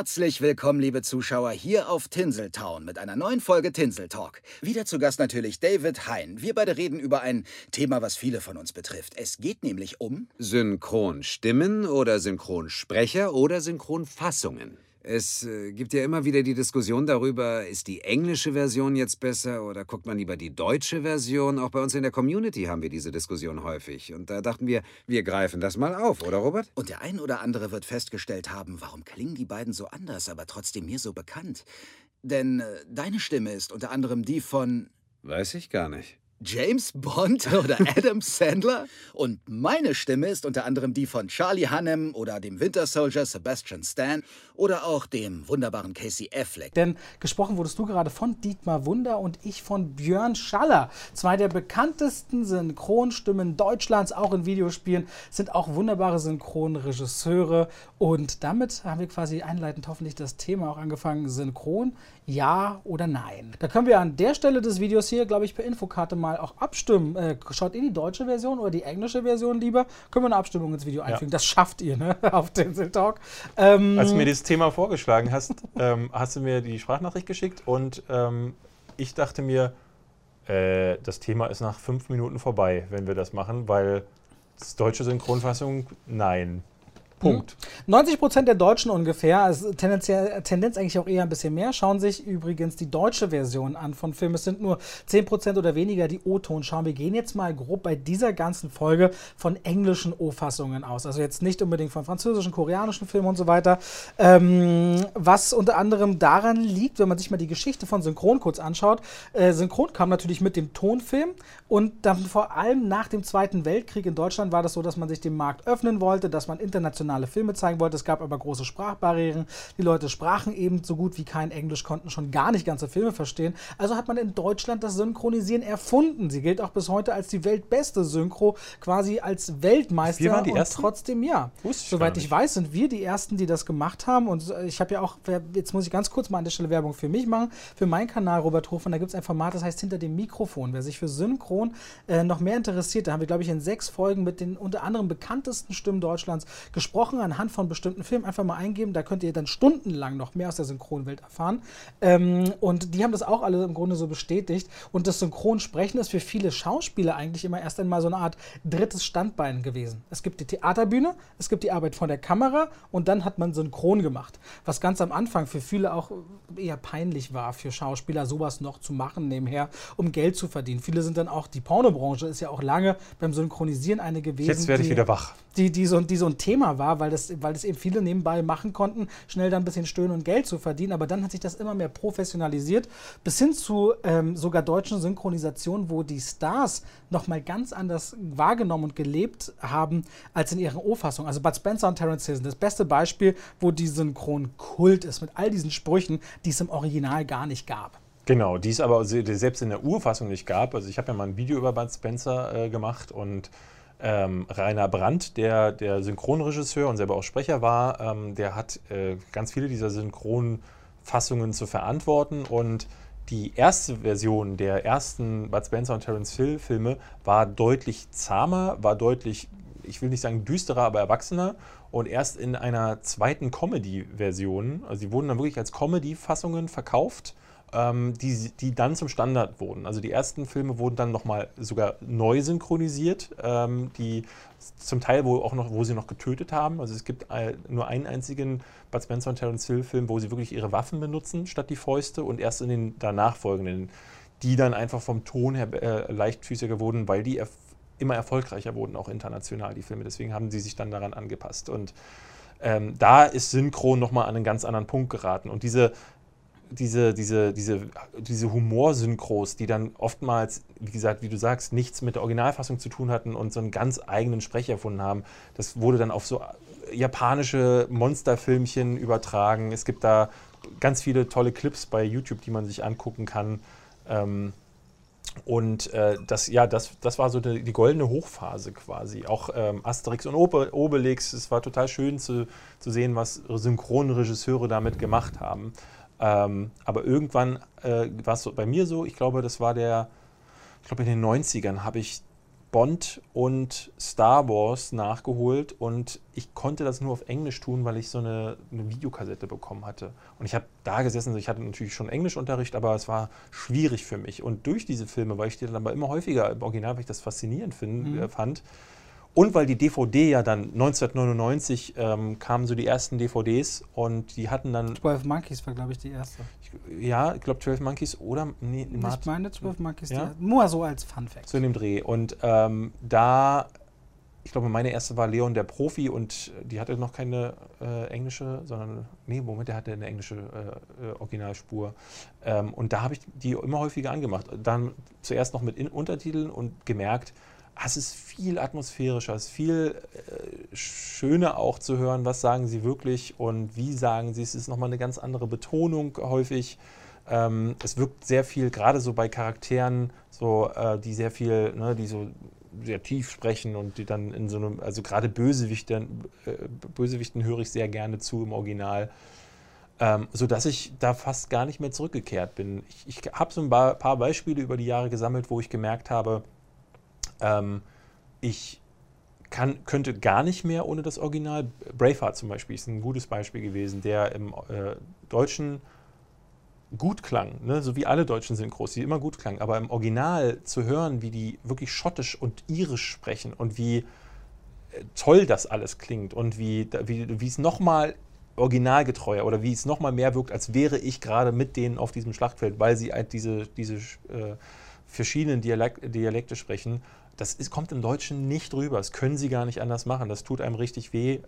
Herzlich willkommen, liebe Zuschauer, hier auf Tinseltown mit einer neuen Folge Tinsel Talk. Wieder zu Gast natürlich David Hein. Wir beide reden über ein Thema, was viele von uns betrifft. Es geht nämlich um Synchronstimmen oder Synchronsprecher oder Synchronfassungen. Es äh, gibt ja immer wieder die Diskussion darüber, ist die englische Version jetzt besser oder guckt man lieber die deutsche Version? Auch bei uns in der Community haben wir diese Diskussion häufig. Und da dachten wir, wir greifen das mal auf, oder Robert? Und der ein oder andere wird festgestellt haben, warum klingen die beiden so anders, aber trotzdem mir so bekannt? Denn äh, deine Stimme ist unter anderem die von Weiß ich gar nicht. James Bond oder Adam Sandler. Und meine Stimme ist unter anderem die von Charlie Hunnam oder dem Winter Soldier Sebastian Stan oder auch dem wunderbaren Casey Affleck. Denn gesprochen wurdest du gerade von Dietmar Wunder und ich von Björn Schaller. Zwei der bekanntesten Synchronstimmen Deutschlands, auch in Videospielen, sind auch wunderbare Synchronregisseure. Und damit haben wir quasi einleitend hoffentlich das Thema auch angefangen. Synchron, ja oder nein? Da können wir an der Stelle des Videos hier, glaube ich, per Infokarte mal auch abstimmen. Äh, schaut ihr die deutsche Version oder die englische Version lieber? Können wir eine Abstimmung ins Video einfügen? Ja. Das schafft ihr, ne? Auf den Talk. Ähm, Als du mir dieses Thema vorgeschlagen hast, ähm, hast du mir die Sprachnachricht geschickt und ähm, ich dachte mir, äh, das Thema ist nach fünf Minuten vorbei, wenn wir das machen, weil das deutsche Synchronfassung, nein. Punkt. 90 hm. Prozent der Deutschen ungefähr, also Tendenz, Tendenz eigentlich auch eher ein bisschen mehr, schauen sich übrigens die deutsche Version an von Filmen. Es sind nur 10 Prozent oder weniger, die O-Ton schauen. Wir gehen jetzt mal grob bei dieser ganzen Folge von englischen O-Fassungen aus. Also jetzt nicht unbedingt von französischen, koreanischen Filmen und so weiter. Ähm, was unter anderem daran liegt, wenn man sich mal die Geschichte von Synchron kurz anschaut. Äh, Synchron kam natürlich mit dem Tonfilm und dann vor allem nach dem Zweiten Weltkrieg in Deutschland war das so, dass man sich dem Markt öffnen wollte, dass man international internationale Filme zeigen wollte. Es gab aber große Sprachbarrieren. Die Leute sprachen eben so gut wie kein Englisch, konnten schon gar nicht ganze Filme verstehen. Also hat man in Deutschland das Synchronisieren erfunden. Sie gilt auch bis heute als die weltbeste Synchro, quasi als Weltmeister. Wir waren die und ersten? trotzdem ja. Soweit ich weiß, sind wir die ersten, die das gemacht haben. Und ich habe ja auch, jetzt muss ich ganz kurz mal an der Stelle Werbung für mich machen, für meinen Kanal Robert Hof. Und da gibt es ein Format, das heißt Hinter dem Mikrofon. Wer sich für Synchron äh, noch mehr interessiert, da haben wir, glaube ich, in sechs Folgen mit den unter anderem bekanntesten Stimmen Deutschlands gesprochen besprochen anhand von bestimmten Filmen. Einfach mal eingeben, da könnt ihr dann stundenlang noch mehr aus der Synchronwelt erfahren. Ähm, und die haben das auch alle im Grunde so bestätigt. Und das Synchronsprechen ist für viele Schauspieler eigentlich immer erst einmal so eine Art drittes Standbein gewesen. Es gibt die Theaterbühne, es gibt die Arbeit vor der Kamera und dann hat man Synchron gemacht. Was ganz am Anfang für viele auch eher peinlich war, für Schauspieler sowas noch zu machen nebenher, um Geld zu verdienen. Viele sind dann auch, die Pornobranche ist ja auch lange beim Synchronisieren eine gewesen. Jetzt werde ich wieder wach. Die, die, so, die so ein Thema war weil das, weil das eben viele nebenbei machen konnten, schnell dann ein bisschen stöhnen und Geld zu verdienen. Aber dann hat sich das immer mehr professionalisiert, bis hin zu ähm, sogar deutschen Synchronisationen, wo die Stars nochmal ganz anders wahrgenommen und gelebt haben als in ihren O-Fassungen. Also Bud Spencer und Terence Hill sind das beste Beispiel, wo die Synchron Kult ist, mit all diesen Sprüchen, die es im Original gar nicht gab. Genau, die es aber selbst in der Urfassung nicht gab. Also ich habe ja mal ein Video über Bud Spencer äh, gemacht und ähm, Rainer Brandt, der der Synchronregisseur und selber auch Sprecher war, ähm, der hat äh, ganz viele dieser Synchronfassungen zu verantworten und die erste Version der ersten Bud Spencer und Terence Hill Filme war deutlich zahmer, war deutlich, ich will nicht sagen düsterer, aber erwachsener. Und erst in einer zweiten Comedy-Version, also die wurden dann wirklich als Comedy-Fassungen verkauft, ähm, die, die dann zum Standard wurden. Also die ersten Filme wurden dann nochmal sogar neu synchronisiert, ähm, die zum Teil wo auch noch, wo sie noch getötet haben. Also es gibt nur einen einzigen Bud Spencer und Terence Hill Film, wo sie wirklich ihre Waffen benutzen statt die Fäuste und erst in den danach folgenden, die dann einfach vom Ton her äh, leichtfüßiger wurden, weil die erf immer erfolgreicher wurden, auch international, die Filme. Deswegen haben sie sich dann daran angepasst. Und ähm, da ist Synchron nochmal an einen ganz anderen Punkt geraten. Und diese diese, diese, diese, diese Humorsynchros, die dann oftmals, wie gesagt, wie du sagst, nichts mit der Originalfassung zu tun hatten und so einen ganz eigenen Sprecher erfunden haben. Das wurde dann auf so japanische Monsterfilmchen übertragen. Es gibt da ganz viele tolle Clips bei YouTube, die man sich angucken kann. Ähm, und äh, das, ja, das, das war so die, die goldene Hochphase quasi. Auch ähm, Asterix und Obelix, es war total schön zu, zu sehen, was Synchronregisseure damit gemacht haben. Ähm, aber irgendwann äh, war es so, bei mir so, ich glaube, das war der, ich glaube in den 90ern habe ich Bond und Star Wars nachgeholt und ich konnte das nur auf Englisch tun, weil ich so eine, eine Videokassette bekommen hatte. Und ich habe da gesessen, ich hatte natürlich schon Englischunterricht, aber es war schwierig für mich. Und durch diese Filme, weil ich die dann aber immer häufiger im Original, weil ich das faszinierend find, mhm. äh, fand, und weil die DVD ja dann 1999 ähm, kamen so die ersten DVDs und die hatten dann. 12 Monkeys war, glaube ich, die erste. Ich, ja, ich glaube 12 Monkeys oder. Nee, ich meine 12 Monkeys, ja? nur so als Fun Fact. So in dem Dreh. Und ähm, da, ich glaube, meine erste war Leon der Profi und die hatte noch keine äh, englische, sondern. Nee, Moment, der hatte eine englische äh, äh Originalspur. Ähm, und da habe ich die immer häufiger angemacht. Dann zuerst noch mit in Untertiteln und gemerkt, es ist viel atmosphärischer, es ist viel äh, schöner auch zu hören, was sagen sie wirklich und wie sagen sie es. ist nochmal eine ganz andere Betonung häufig. Ähm, es wirkt sehr viel, gerade so bei Charakteren, so, äh, die sehr viel, ne, die so sehr tief sprechen und die dann in so einem, also gerade Bösewichten, äh, Bösewichten höre ich sehr gerne zu im Original. Ähm, sodass ich da fast gar nicht mehr zurückgekehrt bin. Ich, ich habe so ein paar Beispiele über die Jahre gesammelt, wo ich gemerkt habe, ähm, ich kann, könnte gar nicht mehr ohne das Original. Braveheart zum Beispiel ist ein gutes Beispiel gewesen, der im äh, Deutschen gut klang, ne? so wie alle deutschen Synchros, die immer gut klang, aber im Original zu hören, wie die wirklich schottisch und irisch sprechen und wie äh, toll das alles klingt und wie, wie, wie es nochmal originalgetreuer oder wie es nochmal mehr wirkt, als wäre ich gerade mit denen auf diesem Schlachtfeld, weil sie halt diese, diese äh, verschiedenen Dialek Dialekte sprechen das ist, kommt im Deutschen nicht rüber. Das können sie gar nicht anders machen. Das tut einem richtig weh.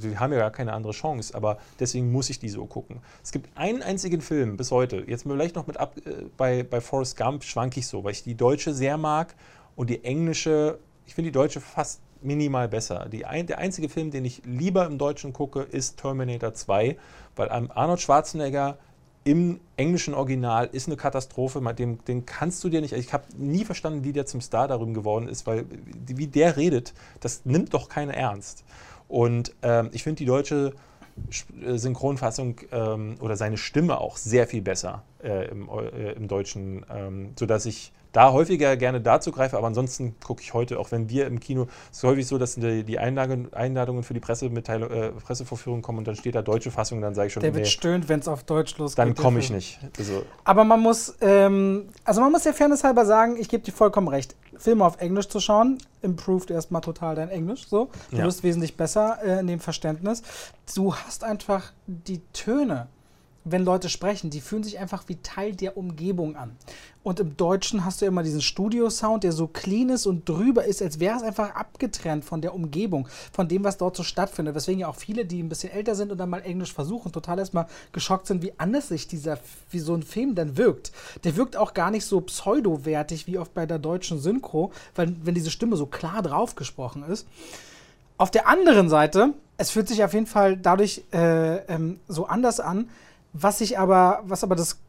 Sie äh, haben ja gar keine andere Chance, aber deswegen muss ich die so gucken. Es gibt einen einzigen Film bis heute, jetzt vielleicht noch mit ab, äh, bei, bei Forrest Gump schwanke ich so, weil ich die deutsche sehr mag und die englische, ich finde die deutsche fast minimal besser. Die ein, der einzige Film, den ich lieber im Deutschen gucke, ist Terminator 2, weil Arnold Schwarzenegger im englischen Original ist eine Katastrophe. Den, den kannst du dir nicht. Ich habe nie verstanden, wie der zum Star darüber geworden ist, weil wie der redet, das nimmt doch keiner ernst. Und ähm, ich finde die deutsche äh, Synchronfassung ähm, oder seine Stimme auch sehr viel besser äh, im, äh, im, Deutschen, ähm, sodass ich da häufiger gerne dazu greife, aber ansonsten gucke ich heute, auch wenn wir im Kino, es ist häufig so, dass die, die Einladungen, Einladungen für die Pressemitteilung, äh, Pressevorführung kommen und dann steht da deutsche Fassung, dann sage ich schon, Der wird nee, stöhnt, wenn es auf Deutsch losgeht. Dann komme ich nicht. Also aber man muss, ähm, also man muss ja fairness halber sagen, ich gebe dir vollkommen recht. Filme auf Englisch zu schauen, improved erstmal total dein Englisch. So. Du ja. wirst wesentlich besser äh, in dem Verständnis. Du hast einfach die Töne wenn Leute sprechen, die fühlen sich einfach wie Teil der Umgebung an. Und im Deutschen hast du immer diesen Studio-Sound, der so clean ist und drüber ist, als wäre es einfach abgetrennt von der Umgebung, von dem, was dort so stattfindet. Weswegen ja auch viele, die ein bisschen älter sind und dann mal Englisch versuchen, total erstmal geschockt sind, wie anders sich dieser, wie so ein Film dann wirkt. Der wirkt auch gar nicht so pseudo-wertig wie oft bei der deutschen Synchro, weil wenn diese Stimme so klar drauf gesprochen ist. Auf der anderen Seite, es fühlt sich auf jeden Fall dadurch äh, ähm, so anders an, was ich aber, was aber das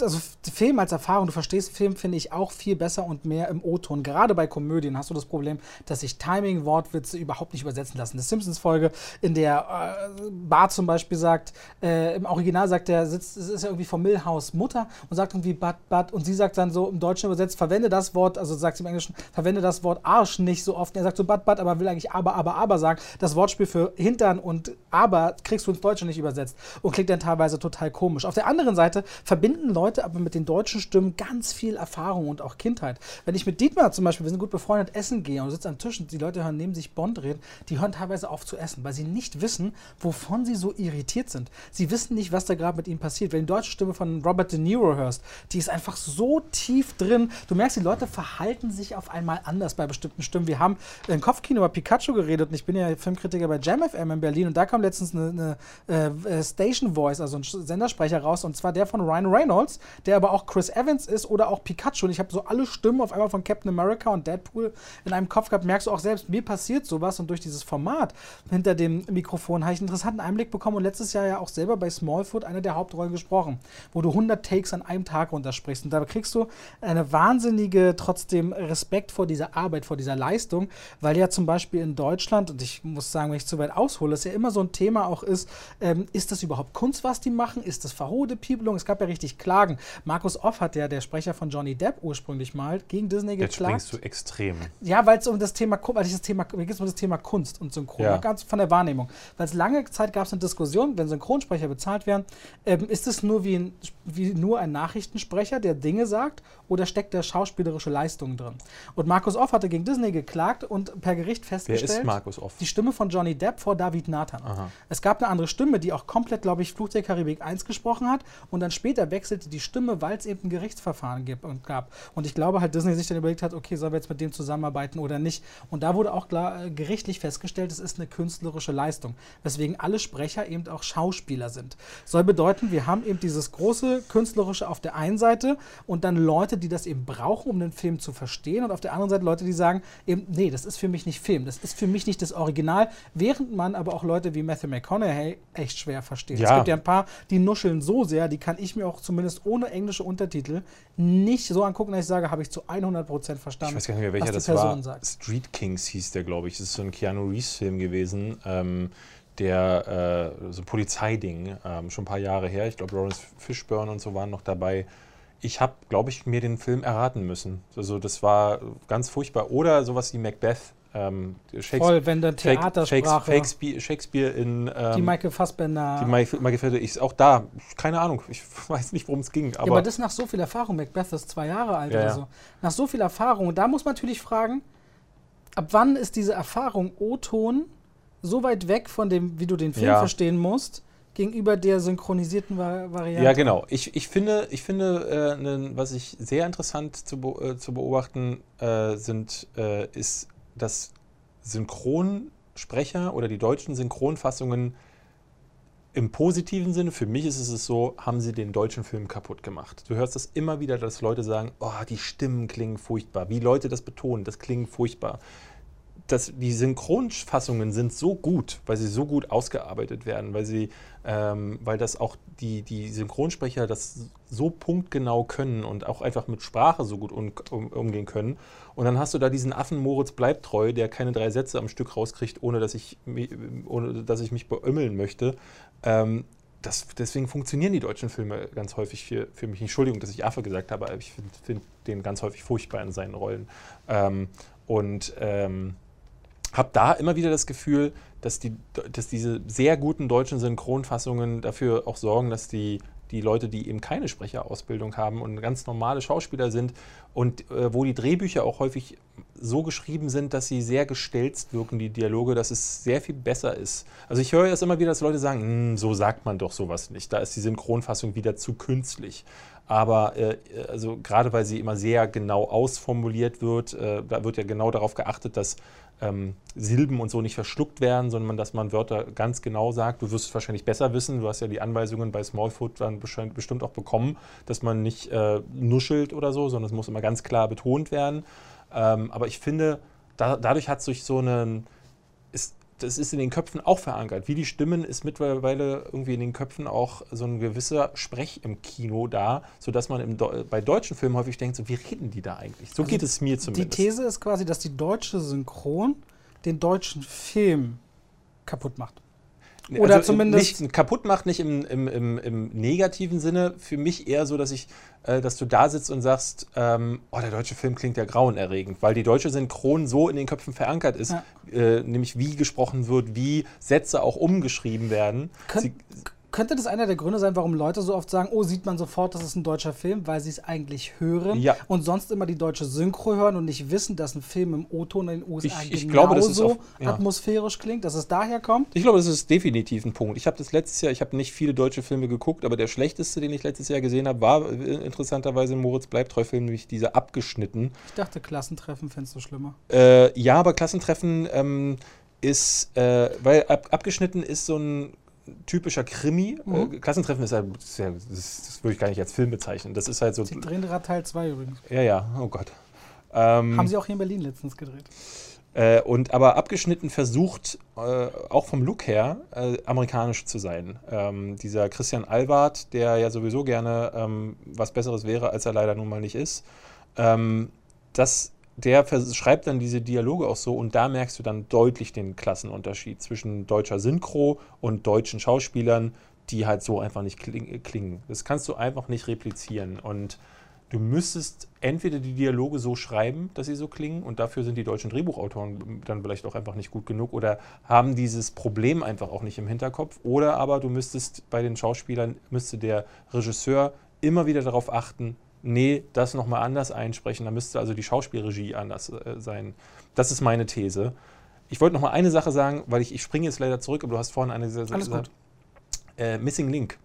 also Film als Erfahrung, du verstehst Film, finde ich auch viel besser und mehr im O-Ton. Gerade bei Komödien hast du das Problem, dass sich Timing, Wortwitze überhaupt nicht übersetzen lassen. Die Simpsons-Folge, in der äh, Bart zum Beispiel sagt, äh, im Original sagt er, sitzt, es ist ja irgendwie von Millhouse Mutter und sagt irgendwie Bad, Bad und sie sagt dann so im Deutschen übersetzt, verwende das Wort, also sagt sie im Englischen, verwende das Wort Arsch nicht so oft. Und er sagt so Bad, Bad, aber will eigentlich aber, aber, aber sagen. Das Wortspiel für Hintern und aber kriegst du ins Deutsche nicht übersetzt und klingt dann teilweise total komisch. Auf der anderen Seite verbinden Leute aber mit den deutschen Stimmen ganz viel Erfahrung und auch Kindheit. Wenn ich mit Dietmar zum Beispiel, wir sind gut befreundet, essen gehe und sitze am Tisch und die Leute hören neben sich Bond reden, die hören teilweise auf zu essen, weil sie nicht wissen, wovon sie so irritiert sind. Sie wissen nicht, was da gerade mit ihnen passiert. Wenn du die deutsche Stimme von Robert De Niro hörst, die ist einfach so tief drin. Du merkst, die Leute verhalten sich auf einmal anders bei bestimmten Stimmen. Wir haben im Kopfkino über Pikachu geredet und ich bin ja Filmkritiker bei Jam FM in Berlin und da kam letztens eine, eine äh, Station Voice, also ein Sendersprecher raus und zwar der von Ryan Reynolds, der aber auch Chris Evans ist oder auch Pikachu. Und ich habe so alle Stimmen auf einmal von Captain America und Deadpool in einem Kopf gehabt. Merkst du auch selbst, mir passiert sowas und durch dieses Format hinter dem Mikrofon habe ich einen interessanten Einblick bekommen und letztes Jahr ja auch selber bei Smallfoot eine der Hauptrollen gesprochen, wo du 100 Takes an einem Tag runtersprichst. Und da kriegst du eine wahnsinnige, trotzdem Respekt vor dieser Arbeit, vor dieser Leistung, weil ja zum Beispiel in Deutschland, und ich muss sagen, wenn ich zu weit aushole, es ja immer so ein Thema auch ist, ähm, ist das überhaupt Kunst, was die machen? Ist das verhohte Piepelung? Es gab ja richtig nicht klagen. Markus Off hat ja, der Sprecher von Johnny Depp ursprünglich mal, gegen Disney Jetzt geklagt. springst du extrem. Ja, weil es um das Thema, weil ich das Thema, mir geht es um das Thema Kunst und Synchron, Ja. ganz von der Wahrnehmung. Weil es lange Zeit gab es eine Diskussion, wenn Synchronsprecher bezahlt werden, ähm, ist es nur wie, ein, wie nur ein Nachrichtensprecher, der Dinge sagt, oder steckt da schauspielerische Leistung drin? Und Markus Off hatte gegen Disney geklagt und per Gericht Wer festgestellt, ist Markus Off? die Stimme von Johnny Depp vor David Nathan. Aha. Es gab eine andere Stimme, die auch komplett, glaube ich, Fluch der Karibik 1 gesprochen hat und dann später wechselte die Stimme, weil es eben ein Gerichtsverfahren gibt und gab. Und ich glaube halt, Disney sich dann überlegt hat, okay, sollen wir jetzt mit dem zusammenarbeiten oder nicht? Und da wurde auch klar, äh, gerichtlich festgestellt, es ist eine künstlerische Leistung, weswegen alle Sprecher eben auch Schauspieler sind. Soll bedeuten, wir haben eben dieses große künstlerische auf der einen Seite und dann Leute, die das eben brauchen, um den Film zu verstehen und auf der anderen Seite Leute, die sagen, eben, nee, das ist für mich nicht Film, das ist für mich nicht das Original, während man aber auch Leute wie Matthew McConaughey echt schwer versteht. Es Ja. gibt ja ein paar, die nuscheln so sehr, die kann ich mir auch zumindest ohne englische Untertitel nicht so angucken, dass ich sage, habe ich zu 100% verstanden, Ich weiß gar nicht mehr, welcher das Person war. sagt. Street Kings hieß der, glaube ich. Das ist so ein Keanu Reeves-Film gewesen. Ähm, der äh, so ein Polizeiding, ähm, schon ein paar Jahre her. Ich glaube, Lawrence Fishburne und so waren noch dabei. Ich habe, glaube ich, mir den Film erraten müssen. Also das war ganz furchtbar. Oder sowas wie Macbeth. Ähm, Shakespeare, Voll, wenn der Theatersprache, Shakespeare, Shakespeare in ähm, die Michael Fassbender... die Michael, Michael Fassbender, ich auch da, keine Ahnung, ich weiß nicht, worum es ging. ja, Aber, aber das nach so viel Erfahrung. Macbeth ist zwei Jahre alt Ja, oder so. Nach so viel Erfahrung. Und da muss man natürlich fragen, ab wann ist diese Erfahrung O-Ton so weit weg von dem, wie du den Film Ja. verstehen musst, gegenüber der synchronisierten Va Variante? Ja, genau. Ich, ich finde, ich finde äh, ne, was ich sehr interessant zu, be äh, zu beobachten äh, sind, äh, ist, dass Synchronsprecher oder die deutschen Synchronfassungen im positiven Sinne, für mich ist es so, haben sie den deutschen Film kaputt gemacht. Du hörst das immer wieder, dass Leute sagen, oh, die Stimmen klingen furchtbar. Wie Leute das betonen, das klingt furchtbar. Das, die Synchronfassungen sind so gut, weil sie so gut ausgearbeitet werden, weil sie, ähm, weil das auch die, die Synchronsprecher das so punktgenau können und auch einfach mit Sprache so gut un, um, umgehen können. Und dann hast du da diesen Affen Moritz bleibt treu, der keine drei Sätze am Stück rauskriegt, ohne dass ich, ohne, dass ich mich beömmeln möchte. Ähm, das, deswegen funktionieren die deutschen Filme ganz häufig für, für mich. Entschuldigung, dass ich Affe gesagt habe, aber ich finde find den ganz häufig furchtbar in seinen Rollen. Ähm, und ähm, habe da immer wieder das Gefühl, dass, die, dass diese sehr guten deutschen Synchronfassungen dafür auch sorgen, dass die, die Leute, die eben keine Sprecherausbildung haben und ganz normale Schauspieler sind und äh, wo die Drehbücher auch häufig so geschrieben sind, dass sie sehr gestelzt wirken, die Dialoge, dass es sehr viel besser ist. Also ich höre das immer wieder, dass Leute sagen, "Hm, so sagt man doch sowas nicht. Da ist die Synchronfassung wieder zu künstlich. Aber äh, also gerade weil sie immer sehr genau ausformuliert wird, äh, da wird ja genau darauf geachtet, dass ähm, Silben und so nicht verschluckt werden, sondern dass man Wörter ganz genau sagt. Du wirst es wahrscheinlich besser wissen. Du hast ja die Anweisungen bei Smallfoot dann bestimmt auch bekommen, dass man nicht äh, nuschelt oder so, sondern es muss immer ganz klar betont werden. Ähm, aber ich finde, da, dadurch hat sich so einen, ist, das ist in den Köpfen auch verankert. Wie die Stimmen ist mittlerweile irgendwie in den Köpfen auch so ein gewisser Sprech im Kino da, sodass man im, Deu- bei deutschen Filmen häufig denkt, so, wie reden die da eigentlich? So geht es mir Die zumindest. These ist quasi, dass die deutsche Synchron den deutschen Film kaputt macht. Oder also zumindest- Nicht, kaputt macht nicht im, im, im, im negativen Sinne. Für mich eher so, dass ich, äh, dass du da sitzt und sagst, ähm, oh, der deutsche Film klingt ja grauenerregend, weil die deutsche Synchron so in den Köpfen verankert ist, Ja. äh, nämlich wie gesprochen wird, wie Sätze auch umgeschrieben werden. Kön Sie, könnte das einer der Gründe sein, warum Leute so oft sagen, oh, sieht man sofort, das ist ein deutscher Film, weil sie es eigentlich hören Ja. und sonst immer die deutsche Synchro hören und nicht wissen, dass ein Film im O-Ton in den USA Ich- ich genauso glaube, das ist auf- ja. atmosphärisch klingt, dass es daher kommt? ich glaube, das ist definitiv ein Punkt. Ich habe das letztes Jahr, ich habe nicht viele deutsche Filme geguckt, aber der schlechteste, den ich letztes Jahr gesehen habe, war äh, interessanterweise Moritz Bleibtreu-Film, nämlich dieser Abgeschnitten. Ich dachte, Klassentreffen findest du schlimmer. Äh, ja, aber Klassentreffen ähm, ist, äh, weil ab, abgeschnitten ist so ein typischer Krimi. Mhm. Äh, Klassentreffen ist halt, das, ist ja, das, das würde ich gar nicht als Film bezeichnen. Das ist halt so. Sie drehen gerade Teil 2 übrigens. Ja, ja, oh Gott. Ähm, Haben sie auch hier in Berlin letztens gedreht. äh, und aber abgeschnitten versucht, äh, auch vom Look her, äh, amerikanisch zu sein. Ähm, dieser Christian Alward, der ja sowieso gerne ähm, was Besseres wäre, als er leider nun mal nicht ist, ähm, das, der schreibt dann diese Dialoge auch so und da merkst du dann deutlich den Klassenunterschied zwischen deutscher Synchro und deutschen Schauspielern, die halt so einfach nicht klingen. Das kannst du einfach nicht replizieren. Und du müsstest entweder die Dialoge so schreiben, dass sie so klingen, und dafür sind die deutschen Drehbuchautoren dann vielleicht auch einfach nicht gut genug oder haben dieses Problem einfach auch nicht im Hinterkopf. Oder aber du müsstest bei den Schauspielern, müsste der Regisseur immer wieder darauf achten, nee, das nochmal anders einsprechen. Da müsste also die Schauspielregie anders äh, sein. Das ist meine These. Ich wollte noch mal eine Sache sagen, weil ich, ich springe jetzt leider zurück, aber du hast vorhin eine Sache gesagt. Äh, Missing Link.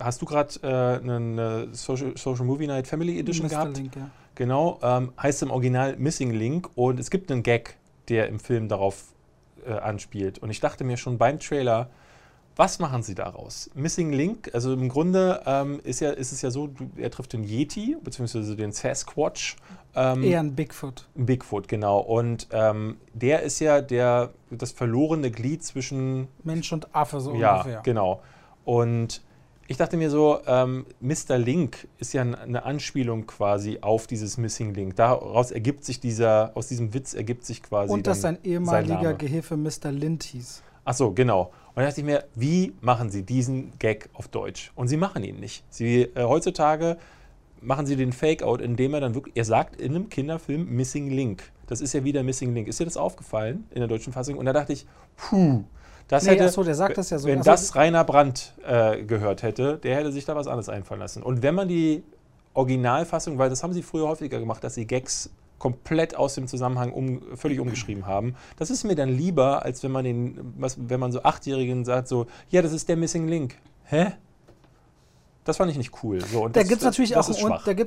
Hast du gerade äh, eine Social, Social, Movie Night Family Edition Mr. gehabt? Link, ja. Genau, ähm, heißt im Original Missing Link und es gibt einen Gag, der im Film darauf äh, anspielt. Und ich dachte mir schon beim Trailer, was machen sie daraus? Missing Link, also im Grunde ähm, ist, ja, ist es ja so, er trifft den Yeti, beziehungsweise den Sasquatch. Ähm, Eher ein Bigfoot. Ein Bigfoot, genau. Und ähm, der ist ja der, das verlorene Glied zwischen Mensch und Affe, so ja, ungefähr. Ja, genau. Und ich dachte mir so, ähm, Mr. Link ist ja eine Anspielung quasi auf dieses Missing Link. Daraus ergibt sich dieser, aus diesem Witz ergibt sich quasi. Und dass sein ehemaliger Gehilfe Mr. Lind hieß. Ach so, genau. Und da dachte ich mir, wie machen Sie diesen Gag auf Deutsch? Und Sie machen ihn nicht. Sie äh, heutzutage machen Sie den Fake-out, indem er dann wirklich, er sagt in einem Kinderfilm Missing Link. Das ist ja wieder Missing Link. Ist dir das aufgefallen in der deutschen Fassung? Und da dachte ich, puh, das nee, hätte, achso, der sagt das ja so. Wenn achso, das Rainer Brandt äh, gehört hätte, der hätte sich da was anderes einfallen lassen. Und wenn man die Originalfassung, weil das haben sie früher häufiger gemacht, dass sie Gags komplett aus dem Zusammenhang um, völlig umgeschrieben haben. Das ist mir dann lieber, als wenn man den, was, wenn man so Achtjährigen sagt, so, ja, das ist der Missing Link. Hä? Das fand ich nicht cool. So, da gibt es natürlich,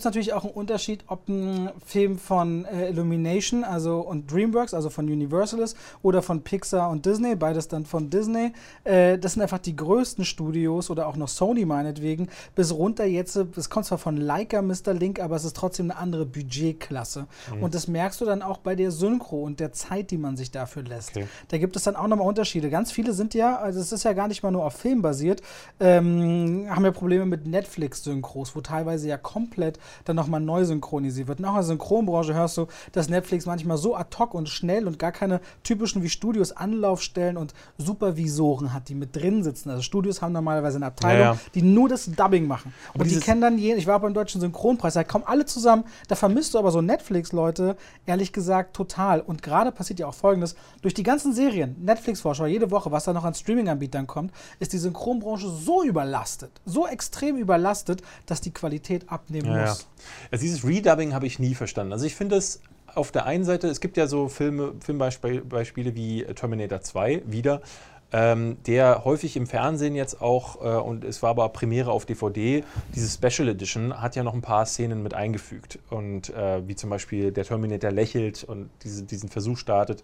natürlich auch einen Unterschied, ob ein Film von äh, Illumination also und DreamWorks, also von Universal ist, oder von Pixar und Disney, beides dann von Disney. Äh, das sind einfach die größten Studios oder auch noch Sony meinetwegen. Bis runter jetzt, es kommt zwar von Leica Mr. Link, aber es ist trotzdem eine andere Budgetklasse. Mhm. Und das merkst du dann auch bei der Synchro und der Zeit, die man sich dafür lässt. Okay. Da gibt es dann auch nochmal Unterschiede. Ganz viele sind ja, also es ist ja gar nicht mal nur auf Film basiert, ähm, haben ja Probleme mit Netflix-Synchros, wo teilweise ja komplett dann nochmal neu synchronisiert wird. Und auch in der Synchronbranche hörst du, dass Netflix manchmal so ad hoc und schnell und gar keine typischen wie Studios Anlaufstellen und Supervisoren hat, die mit drin sitzen. Also Studios haben normalerweise eine Abteilung, ja, ja. die nur das Dubbing machen. Aber und die kennen dann jeden, ich war beim Deutschen Synchronpreis, da kommen alle zusammen, da vermisst du aber so Netflix-Leute, ehrlich gesagt, total. Und gerade passiert ja auch folgendes, durch die ganzen Serien, Netflix-Vorschau, jede Woche, was da noch an Streaming-Anbietern kommt, ist die Synchronbranche so überlastet, so extrem extrem überlastet, dass die Qualität abnehmen ja, muss. Ja. Also dieses Redubbing habe ich nie verstanden. Also ich finde es auf der einen Seite, es gibt ja so Filme, Filmbeispiele wie Terminator 2 wieder, ähm, der häufig im Fernsehen jetzt auch, äh, und es war aber Premiere auf DVD, diese Special Edition hat ja noch ein paar Szenen mit eingefügt. Und äh, wie zum Beispiel der Terminator lächelt und diese, diesen Versuch startet.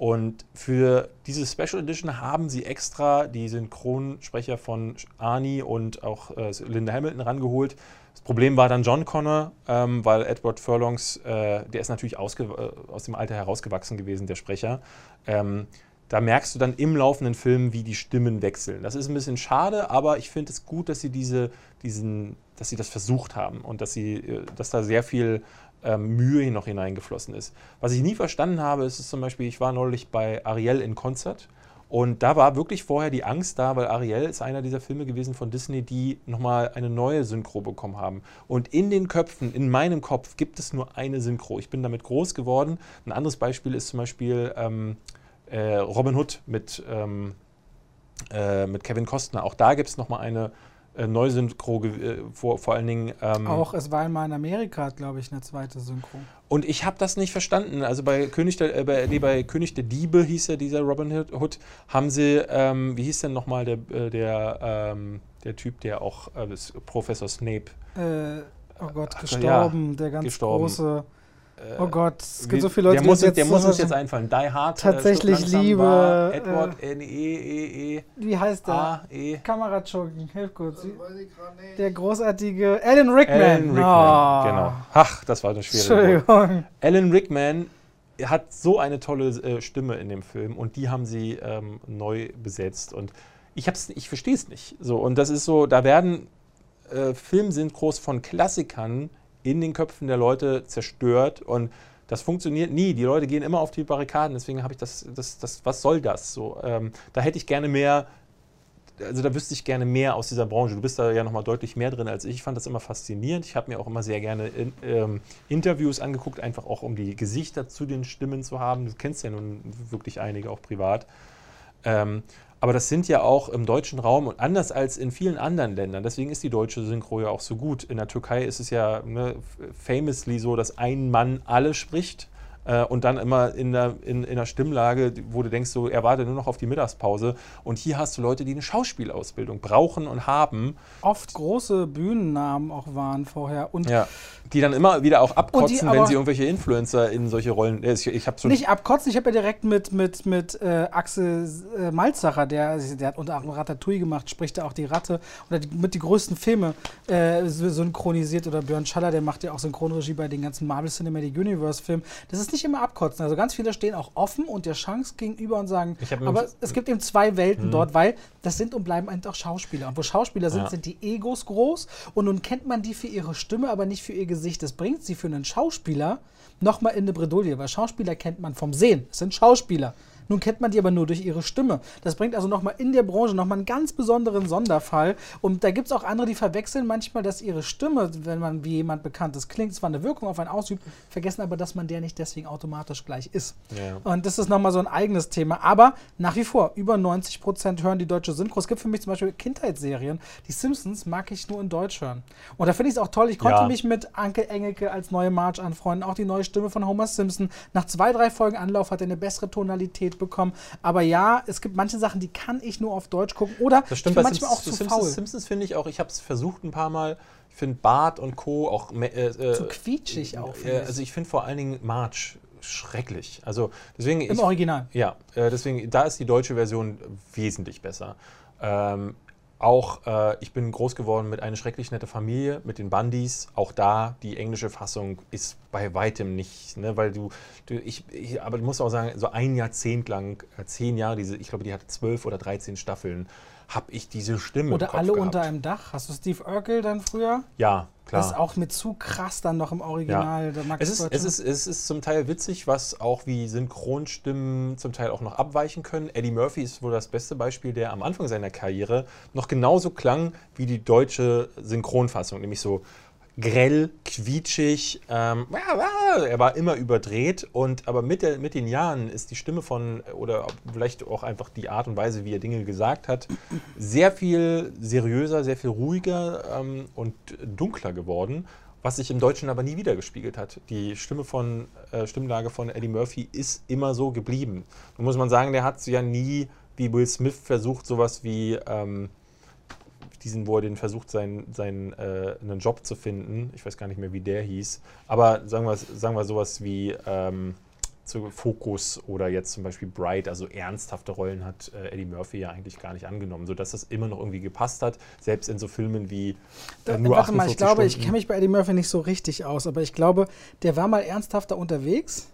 Und für diese Special Edition haben sie extra die Synchronsprecher von Arnie und auch äh, Linda Hamilton rangeholt. Das Problem war dann John Connor, ähm, weil Edward Furlongs, äh, der ist natürlich äh, aus dem Alter herausgewachsen gewesen, der Sprecher. Ähm, da merkst du dann im laufenden Film, wie die Stimmen wechseln. Das ist ein bisschen schade, aber ich finde es gut, dass sie diese, diesen, dass sie das versucht haben und dass sie, äh, dass da sehr viel ähm, Mühe noch hineingeflossen ist. Was ich nie verstanden habe, ist, ist zum Beispiel, ich war neulich bei Ariel in Konzert und da war wirklich vorher die Angst da, weil Ariel ist einer dieser Filme gewesen von Disney, die nochmal eine neue Synchro bekommen haben. Und in den Köpfen, in meinem Kopf, gibt es nur eine Synchro. Ich bin damit groß geworden. Ein anderes Beispiel ist zum Beispiel ähm, äh, Robin Hood mit, ähm, äh, mit Kevin Costner. Auch da gibt es nochmal eine äh, Neusynchro äh, vor, vor allen Dingen. Ähm, auch es war einmal in Amerika, glaube ich, eine zweite Synchro. Und ich habe das nicht verstanden. Also bei König der, äh, bei, nee, bei König der Diebe hieß ja dieser Robin Hood, haben sie, ähm, wie hieß denn nochmal der, äh, der, ähm, der Typ, der auch äh, Professor Snape. Oh Gott, gestorben, ja, der ganz gestorben. große. Oh Gott, es gibt so viele Leute, der muss, jetzt, der muss uns jetzt einfallen. Die Hard. Äh, Tatsächlich Liebe. War Edward äh, N E E E. Wie heißt der? A E. Kameradschocken. Hilf kurz. Der großartige Alan Rickman. Alan Rickman. Oh. Genau. Ach, das war eine schwere Entschuldigung. Alan Rickman hat so eine tolle äh, Stimme in dem Film und die haben sie ähm, neu besetzt und ich ich verstehe es nicht. So und das ist so, da werden äh, Filmsynchros von Klassikern in den Köpfen der Leute zerstört und das funktioniert nie. Die Leute gehen immer auf die Barrikaden. Deswegen habe ich das, das, das, was soll das? So, ähm, da hätte ich gerne mehr also da wüsste ich gerne mehr aus dieser Branche. Du bist da ja nochmal deutlich mehr drin als ich. Ich fand das immer faszinierend. Ich habe mir auch immer sehr gerne in, ähm, Interviews angeguckt, einfach auch um die Gesichter zu den Stimmen zu haben. Du kennst ja nun wirklich einige auch privat. Ähm, aber das sind ja auch im deutschen Raum und anders als in vielen anderen Ländern. Deswegen ist die deutsche Synchro ja auch so gut. In der Türkei ist es ja ne, famously so, dass ein Mann alle spricht äh, und dann immer in der, in, in der Stimmlage, wo du denkst, so, er wartet nur noch auf die Mittagspause. Und hier hast du Leute, die eine Schauspielausbildung brauchen und haben. Oft große Bühnennamen auch waren vorher. Und ja. Die dann immer wieder auch abkotzen, wenn sie irgendwelche Influencer in solche Rollen. Ich, ich hab nicht abkotzen, ich habe ja direkt mit, mit, mit äh, Axel äh, Malzacher, der, der hat unter anderem Ratatouille gemacht, spricht ja auch die Ratte oder die, mit die größten Filme äh, synchronisiert. Oder Björn Schaller, der macht ja auch Synchronregie bei den ganzen Marvel Cinematic Universe Filmen. Das ist nicht immer abkotzen. Also ganz viele stehen auch offen und der Chance gegenüber und sagen, aber es gibt eben zwei Welten mhm. dort, weil das sind und bleiben auch Schauspieler. Und wo Schauspieler sind, ja. sind die Egos groß und nun kennt man die für ihre Stimme, aber nicht für ihr Gesicht. Gesicht. Das bringt sie für einen Schauspieler nochmal in eine Bredouille, weil Schauspieler kennt man vom Sehen. Es sind Schauspieler. Nun kennt man die aber nur durch ihre Stimme. Das bringt also nochmal in der Branche nochmal einen ganz besonderen Sonderfall. Und da gibt es auch andere, die verwechseln manchmal, dass ihre Stimme, wenn man wie jemand Bekanntes klingt, zwar eine Wirkung auf einen ausübt, vergessen aber, dass man der nicht deswegen automatisch gleich ist. Ja. Und das ist nochmal so ein eigenes Thema. Aber nach wie vor, über 90 Prozent hören die deutsche Synchro. Es gibt für mich zum Beispiel Kindheitsserien. Die Simpsons mag ich nur in Deutsch hören. Und da finde ich es auch toll. Ich konnte ja. mich mit Anke Engelke als neue March anfreunden. Auch die neue Stimme von Homer Simpson. Nach zwei, drei Folgen Anlauf hat er eine bessere Tonalität bekommen. Aber ja, es gibt manche Sachen, die kann ich nur auf Deutsch gucken. Oder das stimmt, ich bin manchmal Simpsons, auch zu Simpsons, faul. Simpsons finde ich auch, ich habe es versucht ein paar Mal. Ich finde Bart und Co. auch. Äh, äh, zu quietschig auch. Äh, also ich finde vor allen Dingen March schrecklich. Also deswegen. Im ich, Original. Ja, äh, deswegen, da ist die deutsche Version wesentlich besser. Ähm, auch, äh, ich bin groß geworden mit einer schrecklich nette Familie, mit den Bundys. Auch da, die englische Fassung ist bei weitem nicht, ne, weil du, du ich, ich, aber du musst auch sagen, so ein Jahrzehnt lang, äh, zehn Jahre, diese, ich glaube, die hatte zwölf oder dreizehn Staffeln, habe ich diese Stimme. Oder alle gehabt. unter einem Dach. Hast du Steve Urkel dann früher? Ja, klar. Das ist auch mit zu krass dann noch im Original. Ja. Es, ist, es, ist, es ist zum Teil witzig, was auch wie Synchronstimmen zum Teil auch noch abweichen können. Eddie Murphy ist wohl das beste Beispiel, der am Anfang seiner Karriere noch genauso klang wie die deutsche Synchronfassung, nämlich so grell, quietschig. Ähm, er war immer überdreht und aber mit, der, mit den Jahren ist die Stimme von, oder vielleicht auch einfach die Art und Weise, wie er Dinge gesagt hat, sehr viel seriöser, sehr viel ruhiger ähm, und dunkler geworden, was sich im Deutschen aber nie wiedergespiegelt hat. Die Stimme von, äh, Stimmlage von Eddie Murphy ist immer so geblieben. Da muss man sagen, der hat ja nie wie Will Smith versucht, sowas wie ähm, diesen, wo er den versucht, seinen, seinen äh, einen Job zu finden. Ich weiß gar nicht mehr, wie der hieß. Aber sagen wir, sagen wir sowas wie ähm, zu Fokus oder jetzt zum Beispiel Bright, also ernsthafte Rollen hat äh, Eddie Murphy ja eigentlich gar nicht angenommen, sodass das immer noch irgendwie gepasst hat, selbst in so Filmen wie äh, nur Warte mal, ich glaube, Stunden. ich kenne mich bei Eddie Murphy nicht so richtig aus, aber ich glaube, der war mal ernsthafter unterwegs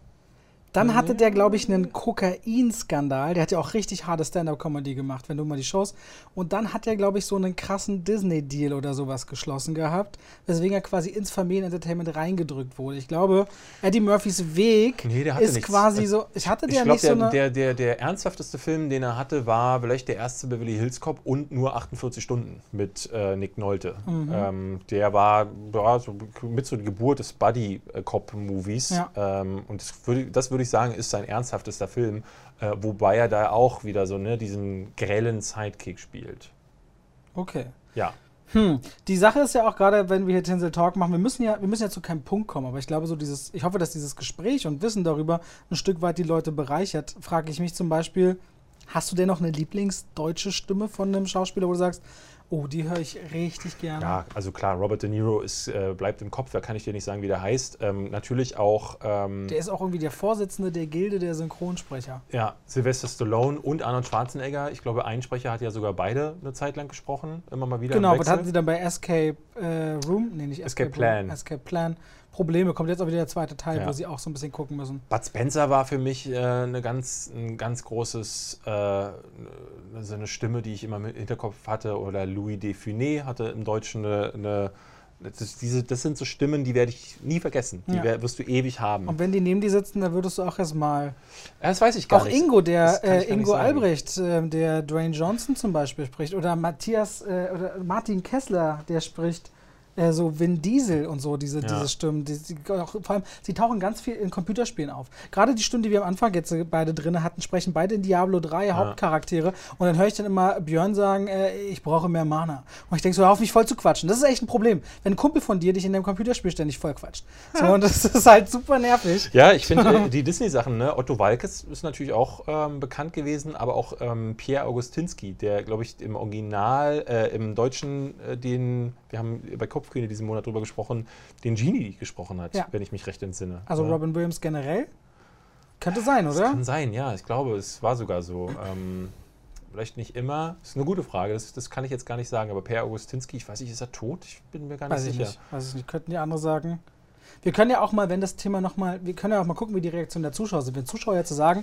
dann hatte der, glaube ich, einen Kokain-Skandal. Der hat ja auch richtig harte Stand-Up-Comedy gemacht, wenn du mal die Shows. Und dann hat er, glaube ich, so einen krassen Disney-Deal oder sowas geschlossen gehabt, weswegen er quasi ins Familienentertainment reingedrückt wurde. Ich glaube, Eddie Murphys Weg nee, ist nichts. quasi so. Ich hatte der ich glaub, nicht der, so eine. Der, der, der ernsthafteste Film, den er hatte, war vielleicht der erste Beverly Hills Cop und nur 48 Stunden mit äh, Nick Nolte. Mhm. Ähm, der war ja, so mit so der Geburt des Buddy-Cop-Movies. Ja. Ähm, und das würde, das würde ich sagen, ist sein ernsthaftester Film, äh, wobei er da auch wieder so ne, diesen grellen Sidekick spielt. Okay. Ja. Hm. Die Sache ist ja auch gerade, wenn wir hier Tinsel Talk machen, wir müssen ja, wir müssen ja zu keinem Punkt kommen, aber ich glaube, so dieses, ich hoffe, dass dieses Gespräch und Wissen darüber ein Stück weit die Leute bereichert. Frage ich mich zum Beispiel, hast du denn noch eine Lieblingsdeutsche Stimme von einem Schauspieler, wo du sagst, Oh, die höre ich richtig gerne. Ja, also klar, Robert De Niro ist, äh, bleibt im Kopf, da kann ich dir nicht sagen, wie der heißt. Ähm, natürlich auch. Ähm, der ist auch irgendwie der Vorsitzende der Gilde der Synchronsprecher. Ja, Sylvester Stallone und Arnold Schwarzenegger. Ich glaube, ein Sprecher hat ja sogar beide eine Zeit lang gesprochen, immer mal wieder. Genau, was hatten sie dann bei Escape äh, Room? Nee, nicht Escape, Escape Plan. Room, Escape Plan Probleme. Kommt jetzt auch wieder der zweite Teil, ja. wo sie auch so ein bisschen gucken müssen. Bud Spencer war für mich äh, eine ganz, ein ganz großes, äh, so eine Stimme, die ich immer im Hinterkopf hatte. Oder Louis Defuné hatte im Deutschen eine, eine Das, ist diese, das sind so Stimmen, die werde ich nie vergessen. Die Ja. wirst du ewig haben. Und wenn die neben dir sitzen, dann würdest du auch erstmal. das weiß ich gar Auch nicht. Ingo, der äh, Ingo. Albrecht, äh, der Dwayne Johnson zum Beispiel spricht, oder Matthias äh, oder Martin Kessler, der spricht äh, so Vin Diesel und so, diese, Ja. diese Stimmen. Die, die, auch, vor allem, sie tauchen ganz viel in Computerspielen auf. Gerade die Stimmen, die wir am Anfang jetzt äh, beide drin hatten, sprechen beide in Diablo 3 Hauptcharaktere. Und dann höre ich dann immer Björn sagen, äh, ich brauche mehr Mana. Und ich denke so, hör auf mich voll zu quatschen. Das ist echt ein Problem, wenn ein Kumpel von dir dich in dem Computerspiel ständig voll quatscht. So, und das ist halt super nervig. Ja, ich finde äh, die Disney-Sachen, ne? Otto Walkes ist natürlich auch ähm, bekannt gewesen, aber auch ähm, Pierre Augustinski, der, glaube ich, im Original, äh, im Deutschen, äh, den, wir haben bei Kopfkühne diesen Monat drüber gesprochen, den Genie gesprochen hat, Ja. wenn ich mich recht entsinne. Also ja. Robin Williams generell? Könnte sein, Das oder? kann sein, ja. Ich glaube, es war sogar so. Ähm, vielleicht nicht immer. Das ist eine gute Frage. Das, das kann ich jetzt gar nicht sagen. Aber Per Augustinski, ich weiß nicht, ist er tot? Ich bin mir gar nicht Weiß ich sicher. nicht. Weiß ich nicht. Könnten die andere sagen. Wir können ja auch mal, wenn das Thema nochmal, wir können ja auch mal gucken, wie die Reaktion der Zuschauer sind. Wenn Zuschauer jetzt sagen,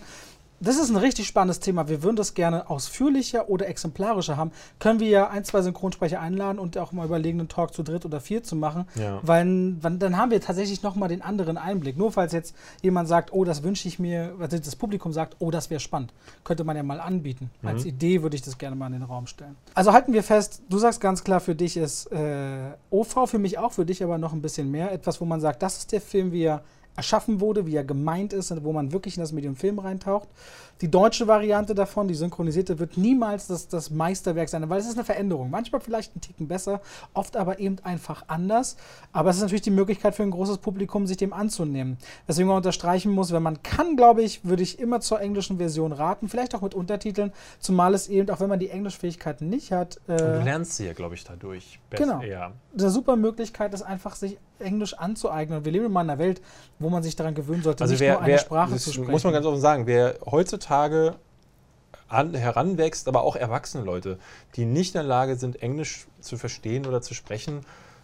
das ist ein richtig spannendes Thema, wir würden das gerne ausführlicher oder exemplarischer haben, können wir ja ein, zwei Synchronsprecher einladen und auch mal überlegen, einen Talk zu dritt oder vier zu machen. Ja. Weil wann- dann haben wir tatsächlich nochmal den anderen Einblick. Nur falls jetzt jemand sagt, oh, das wünsche ich mir, also das Publikum sagt, oh, das wäre spannend, könnte man ja mal anbieten. Als Idee würde ich das gerne mal in den Raum stellen. Also halten wir fest, du sagst ganz klar, für dich ist äh, OV, für mich auch, für dich aber noch ein bisschen mehr. Etwas, wo man sagt, das ist der Film, wie er erschaffen wurde, wie er gemeint ist und wo man wirklich in das Medium Film reintaucht. Die deutsche Variante davon, die synchronisierte, wird niemals das, das Meisterwerk sein, weil es ist eine Veränderung. Manchmal vielleicht ein Ticken besser, oft aber eben einfach anders. Aber es ist natürlich die Möglichkeit für ein großes Publikum, sich dem anzunehmen. Weswegen man unterstreichen muss, wenn man kann, glaube ich, würde ich immer zur englischen Version raten, vielleicht auch mit Untertiteln, zumal es eben, auch wenn man die Englischfähigkeiten nicht hat, Und du äh, lernst sie ja, glaube ich, dadurch. Genau. Ja. eine super Möglichkeit ist, einfach sich Englisch anzueignen. Und wir leben in einer Welt, wo man sich daran gewöhnen sollte, Also nicht wer, nur eine wer Sprache zu sprechen. muss man ganz offen sagen, wer heutzutage an, heranwächst, aber auch erwachsene Leute, die nicht in der Lage sind, Englisch zu verstehen oder zu sprechen,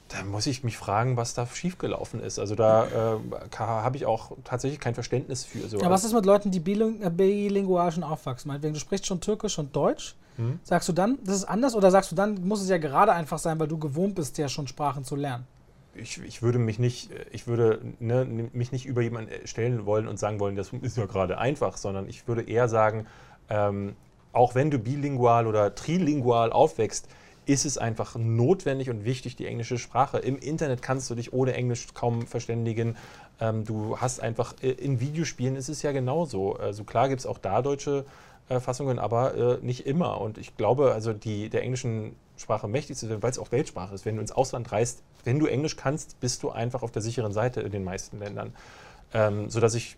da muss ich mich fragen, was da schiefgelaufen ist. Also da äh, habe ich auch tatsächlich kein Verständnis für. So. Ja, was ist mit Leuten, die biling äh, bilingual schon aufwachsen? Meinetwegen, du sprichst schon Türkisch und Deutsch. Hm? Sagst du dann, das ist anders? Oder sagst du dann, muss es ja gerade einfach sein, weil du gewohnt bist, ja schon Sprachen zu lernen? Ich, ich würde mich nicht, ich würde ne, mich nicht über jemanden stellen wollen und sagen wollen, das ist ja gerade einfach, sondern ich würde eher sagen, ähm, auch wenn du bilingual oder trilingual aufwächst, ist es einfach notwendig und wichtig, die englische Sprache. Im Internet kannst du dich ohne Englisch kaum verständigen. Ähm, du hast einfach, äh, in Videospielen ist es ja genauso. Also klar gibt es auch da deutsche äh, Fassungen, aber äh, nicht immer. Und ich glaube, also die der englischen Sprache mächtig zu sein, weil es auch Weltsprache ist. Wenn du ins Ausland reist, wenn du Englisch kannst, bist du einfach auf der sicheren Seite in den meisten Ländern. Ähm, sodass ich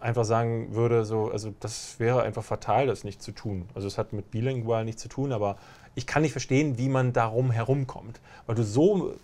einfach sagen würde, so, also das wäre einfach fatal, das nicht zu tun. Also es hat mit bilingual nichts zu tun, aber ich kann nicht verstehen, wie man darum herumkommt, weil du so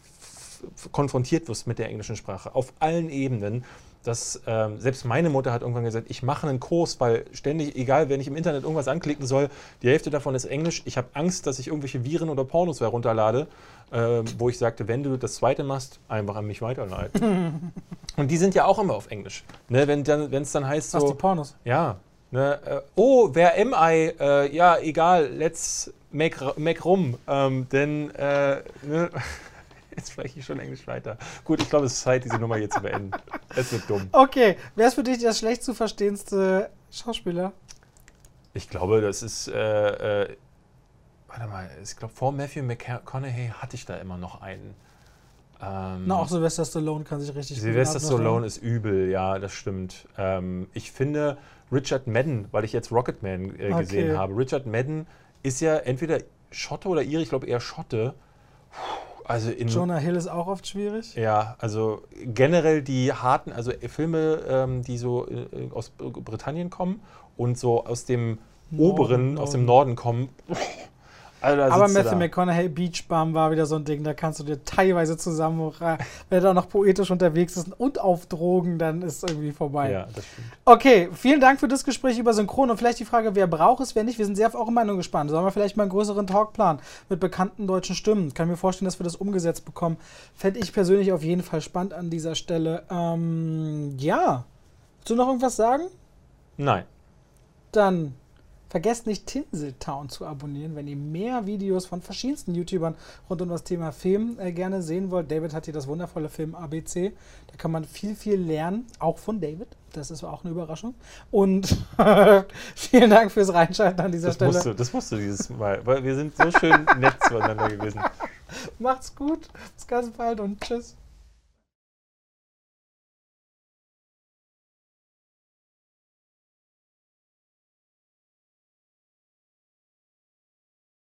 konfrontiert wirst mit der englischen Sprache auf allen Ebenen, dass ähm, selbst meine Mutter hat irgendwann gesagt, ich mache einen Kurs, weil ständig, egal, wenn ich im Internet irgendwas anklicken soll, die Hälfte davon ist Englisch. Ich habe Angst, dass ich irgendwelche Viren oder Pornos herunterlade, ähm, wo ich sagte, wenn du das zweite machst, einfach an mich weiterleiten. Und die sind ja auch immer auf Englisch. Ne, wenn es dann heißt Was so, die Pornos? ja, ne, äh, oh, wer am I? Äh, ja, egal, let's make, make rum. Ähm, denn, äh, ne, jetzt spreche ich schon Englisch weiter. Gut, ich glaube, es ist Zeit, diese Nummer hier zu beenden. Es wird dumm. Okay, wer ist für dich der schlecht zu verstehendste Schauspieler? Ich glaube, das ist, äh, äh, warte mal, ich glaube, vor Matthew McConaughey hatte ich da immer noch einen. Ähm, Na, auch Sylvester Stallone kann sich richtig Sylvester. Stallone ist übel, ja, das stimmt. Ähm, ich finde Richard Madden, weil ich jetzt Rocketman äh, Okay. gesehen habe, Richard Madden ist ja entweder Schotte oder Ire, ich glaube eher Schotte. Also in Jonah Hill ist auch oft schwierig. ja, also generell die harten, also Filme, ähm, die so äh, aus Britannien kommen und so aus dem Norden, oberen, aus dem Norden. Norden kommen. Also, Aber Matthew. McConaughey, Beach Bum war wieder so ein Ding, da kannst du dir teilweise zusammen, wenn er da noch poetisch unterwegs ist und auf Drogen, dann ist irgendwie vorbei. Ja, das stimmt. Okay, vielen Dank für das Gespräch über Synchron und vielleicht die Frage, wer braucht es, wer nicht. Wir sind sehr auf eure Meinung gespannt. Sollen wir vielleicht mal einen größeren Talk planen mit bekannten deutschen Stimmen? Kann mir vorstellen, dass wir das umgesetzt bekommen. Fände ich persönlich auf jeden Fall spannend an dieser Stelle. Ähm, ja. Willst du noch irgendwas sagen? Nein. Dann Vergesst nicht Tinseltown zu abonnieren, wenn ihr mehr Videos von verschiedensten YouTubern rund um das Thema Film äh, gerne sehen wollt. David hat hier das wundervolle Film ABC. Da kann man viel, viel lernen, auch von David. Das ist auch eine Überraschung. Und vielen Dank fürs Reinschalten an dieser das Stelle. Musste, das musst du dieses Mal, weil wir sind so schön nett zueinander gewesen. Macht's gut. Bis ganz bald und tschüss.